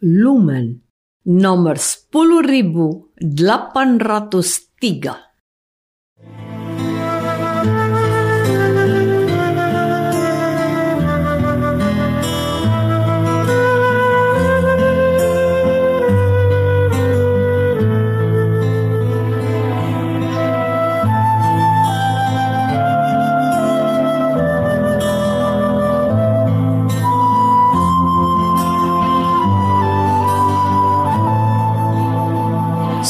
Lumen nomor 10803.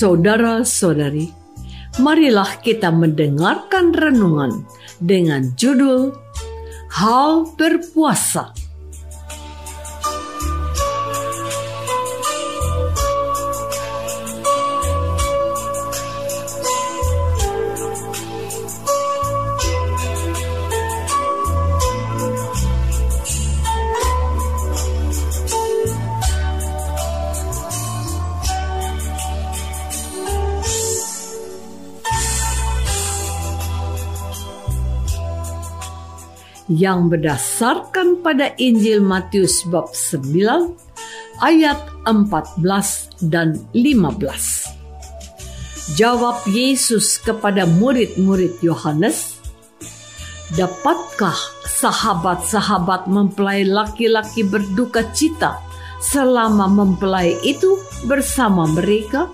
Saudara-saudari, marilah kita mendengarkan renungan dengan judul Hal Berpuasa. Yang berdasarkan pada Injil Matius bab 9 ayat 14 dan 15. Jawab Yesus kepada murid-murid Yohanes, "Dapatkah sahabat-sahabat mempelai laki-laki berduka cita selama mempelai itu bersama mereka?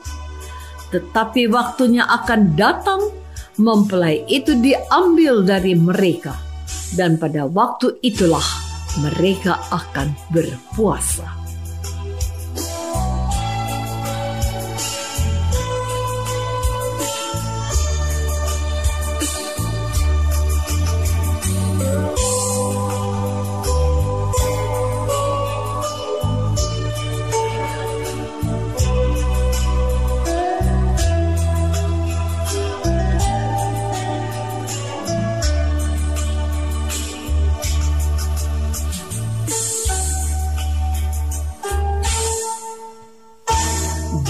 Tetapi waktunya akan datang, mempelai itu diambil dari mereka." Dan pada waktu itulah mereka akan berpuasa.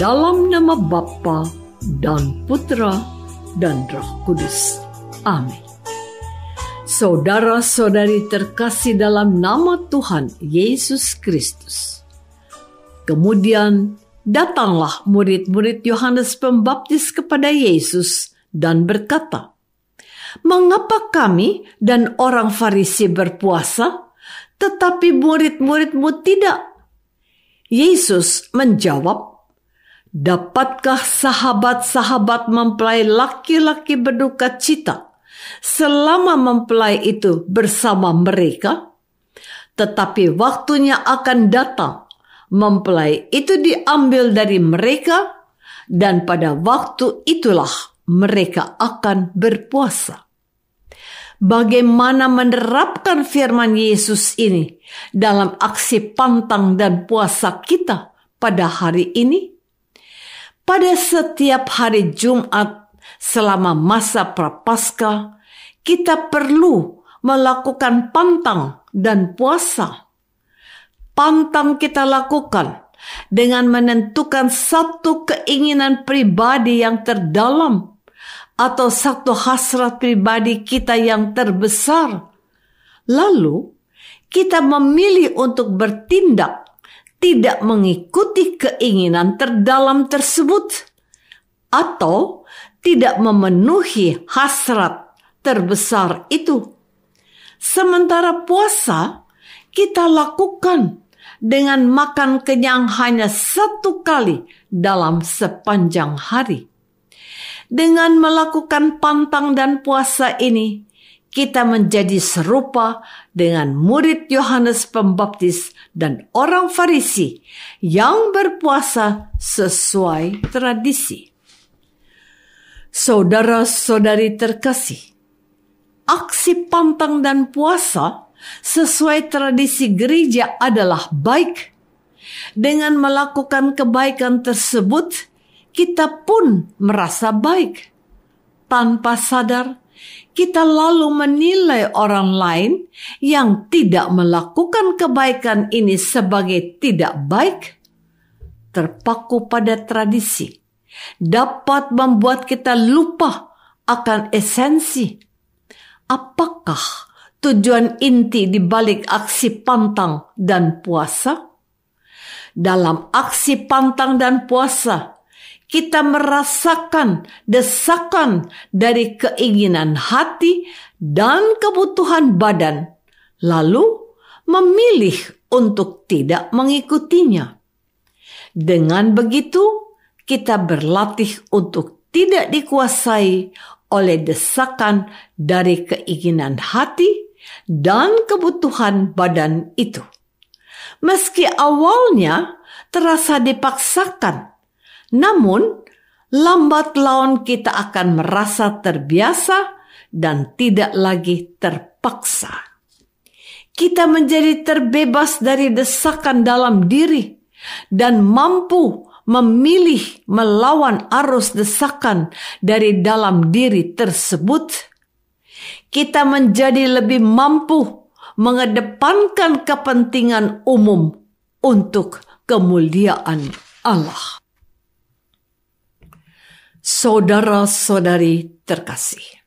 Dalam nama Bapa dan Putra dan Roh Kudus. Amin. Saudara-saudari terkasih dalam nama Tuhan Yesus Kristus. Kemudian datanglah murid-murid Yohanes Pembaptis kepada Yesus dan berkata, "Mengapa kami dan orang Farisi berpuasa, tetapi murid-muridmu tidak?" Yesus menjawab, Dapatkah sahabat-sahabat mempelai laki-laki berduka cita selama mempelai itu bersama mereka? Tetapi waktunya akan datang, mempelai itu diambil dari mereka, dan pada waktu itulah mereka akan berpuasa. Bagaimana menerapkan firman Yesus ini dalam aksi pantang dan puasa kita pada hari ini? Pada setiap hari Jumat selama masa prapaskah, kita perlu melakukan pantang dan puasa. Pantang kita lakukan dengan menentukan satu keinginan pribadi yang terdalam atau satu hasrat pribadi kita yang terbesar. Lalu, kita memilih untuk bertindak tidak mengikuti keinginan terdalam tersebut atau tidak memenuhi hasrat terbesar itu. Sementara puasa, kita lakukan dengan makan kenyang hanya satu kali dalam sepanjang hari. Dengan melakukan pantang dan puasa ini, kita menjadi serupa dengan murid Yohanes Pembaptis dan orang Farisi yang berpuasa sesuai tradisi. Saudara-saudari terkasih, aksi pantang dan puasa sesuai tradisi gereja adalah baik. Dengan melakukan kebaikan tersebut, kita pun merasa baik. Tanpa sadar, kita lalu menilai orang lain yang tidak melakukan kebaikan ini sebagai tidak baik, terpaku pada tradisi, dapat membuat kita lupa akan esensi. Apakah tujuan inti di balik aksi pantang dan puasa? Dalam aksi pantang dan puasa, kita merasakan desakan dari keinginan hati dan kebutuhan badan, lalu memilih untuk tidak mengikutinya. Dengan begitu, kita berlatih untuk tidak dikuasai oleh desakan dari keinginan hati dan kebutuhan badan itu. Meski awalnya terasa dipaksakan, namun, lambat laun kita akan merasa terbiasa dan tidak lagi terpaksa. Kita menjadi terbebas dari desakan dalam diri dan mampu memilih melawan arus desakan dari dalam diri tersebut. Kita menjadi lebih mampu mengedepankan kepentingan umum untuk kemuliaan Allah. Saudara-saudari terkasih,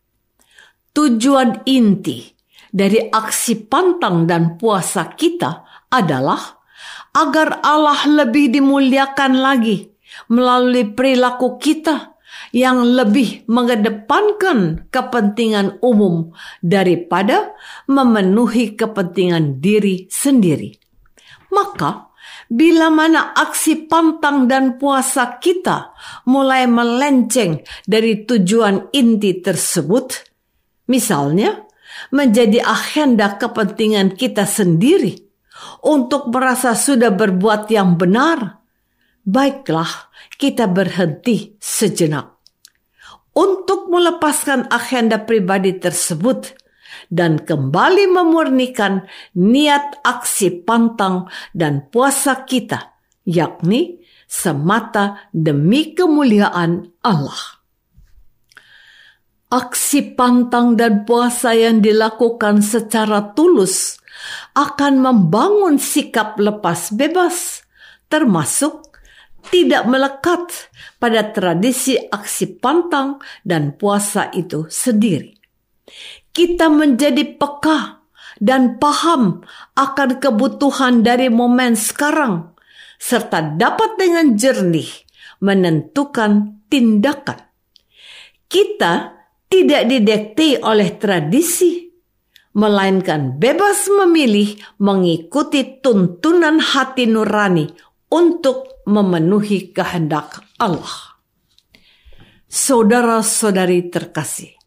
tujuan inti dari aksi pantang dan puasa kita adalah agar Allah lebih dimuliakan lagi melalui perilaku kita yang lebih mengedepankan kepentingan umum daripada memenuhi kepentingan diri sendiri. Maka, Bila mana aksi pantang dan puasa kita mulai melenceng dari tujuan inti tersebut, misalnya menjadi agenda kepentingan kita sendiri untuk merasa sudah berbuat yang benar, baiklah kita berhenti sejenak. Untuk melepaskan agenda pribadi tersebut, dan kembali memurnikan niat aksi pantang dan puasa kita, yakni semata demi kemuliaan Allah. Aksi pantang dan puasa yang dilakukan secara tulus akan membangun sikap lepas bebas, termasuk tidak melekat pada tradisi aksi pantang dan puasa itu sendiri kita menjadi peka dan paham akan kebutuhan dari momen sekarang, serta dapat dengan jernih menentukan tindakan. Kita tidak didekti oleh tradisi, melainkan bebas memilih mengikuti tuntunan hati nurani untuk memenuhi kehendak Allah. Saudara-saudari terkasih,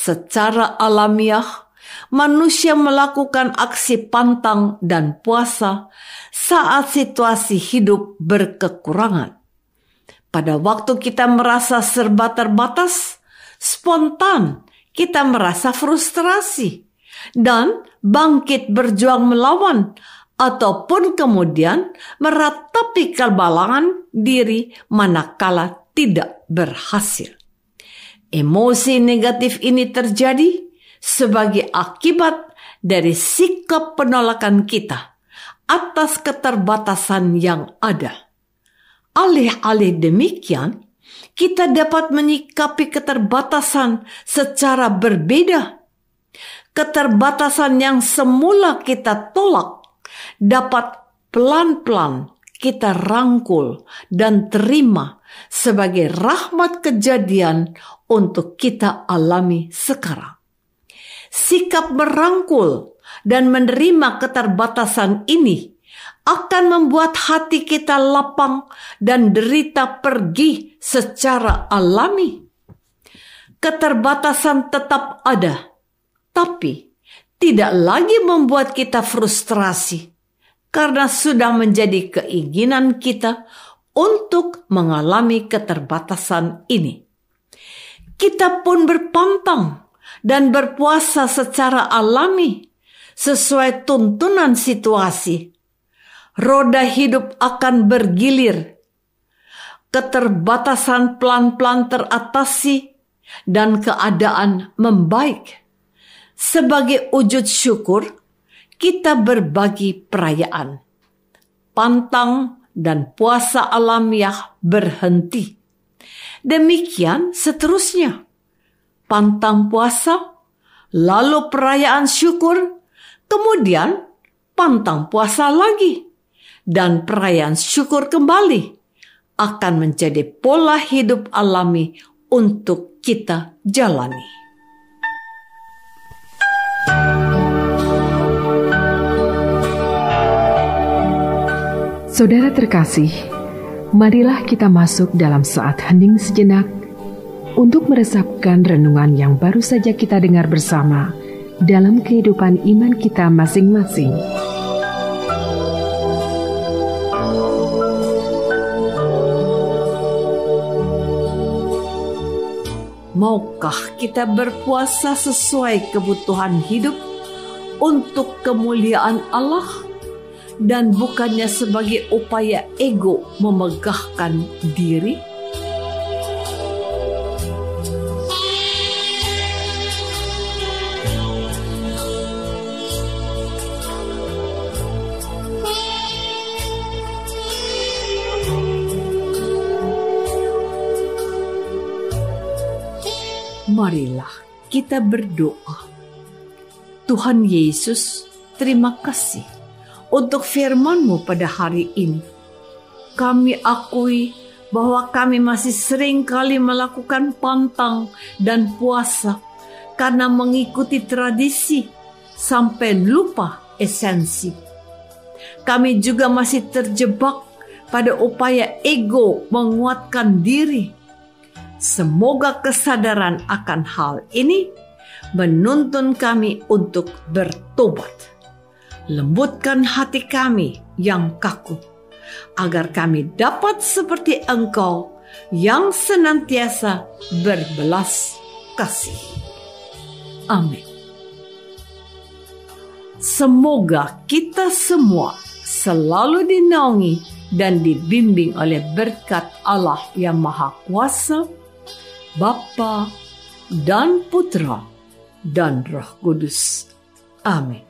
Secara alamiah, manusia melakukan aksi pantang dan puasa saat situasi hidup berkekurangan. Pada waktu kita merasa serba terbatas, spontan kita merasa frustrasi dan bangkit berjuang melawan ataupun kemudian meratapi kebalangan diri manakala tidak berhasil. Emosi negatif ini terjadi sebagai akibat dari sikap penolakan kita atas keterbatasan yang ada. Alih-alih demikian, kita dapat menyikapi keterbatasan secara berbeda. Keterbatasan yang semula kita tolak dapat pelan-pelan kita rangkul dan terima sebagai rahmat kejadian untuk kita alami sekarang. Sikap merangkul dan menerima keterbatasan ini akan membuat hati kita lapang dan derita pergi secara alami. Keterbatasan tetap ada, tapi tidak lagi membuat kita frustrasi karena sudah menjadi keinginan kita untuk mengalami keterbatasan ini. Kita pun berpantang dan berpuasa secara alami sesuai tuntunan situasi. Roda hidup akan bergilir. Keterbatasan pelan-pelan teratasi dan keadaan membaik. Sebagai wujud syukur, kita berbagi perayaan. Pantang dan puasa alamiah berhenti. Demikian seterusnya. Pantang puasa, lalu perayaan syukur, Kemudian pantang puasa lagi dan perayaan syukur kembali akan menjadi pola hidup alami untuk kita jalani. Saudara terkasih, marilah kita masuk dalam saat hening sejenak untuk meresapkan renungan yang baru saja kita dengar bersama dalam kehidupan iman kita masing-masing. Maukah kita berpuasa sesuai kebutuhan hidup untuk kemuliaan Allah dan bukannya sebagai upaya ego memegahkan diri? marilah kita berdoa. Tuhan Yesus, terima kasih untuk firman-Mu pada hari ini. Kami akui bahwa kami masih sering kali melakukan pantang dan puasa karena mengikuti tradisi sampai lupa esensi. Kami juga masih terjebak pada upaya ego menguatkan diri Semoga kesadaran akan hal ini menuntun kami untuk bertobat. Lembutkan hati kami yang kaku, agar kami dapat seperti Engkau yang senantiasa berbelas kasih. Amin. Semoga kita semua selalu dinaungi dan dibimbing oleh berkat Allah yang Maha Kuasa Bapa dan Putra dan Roh Kudus. Amin.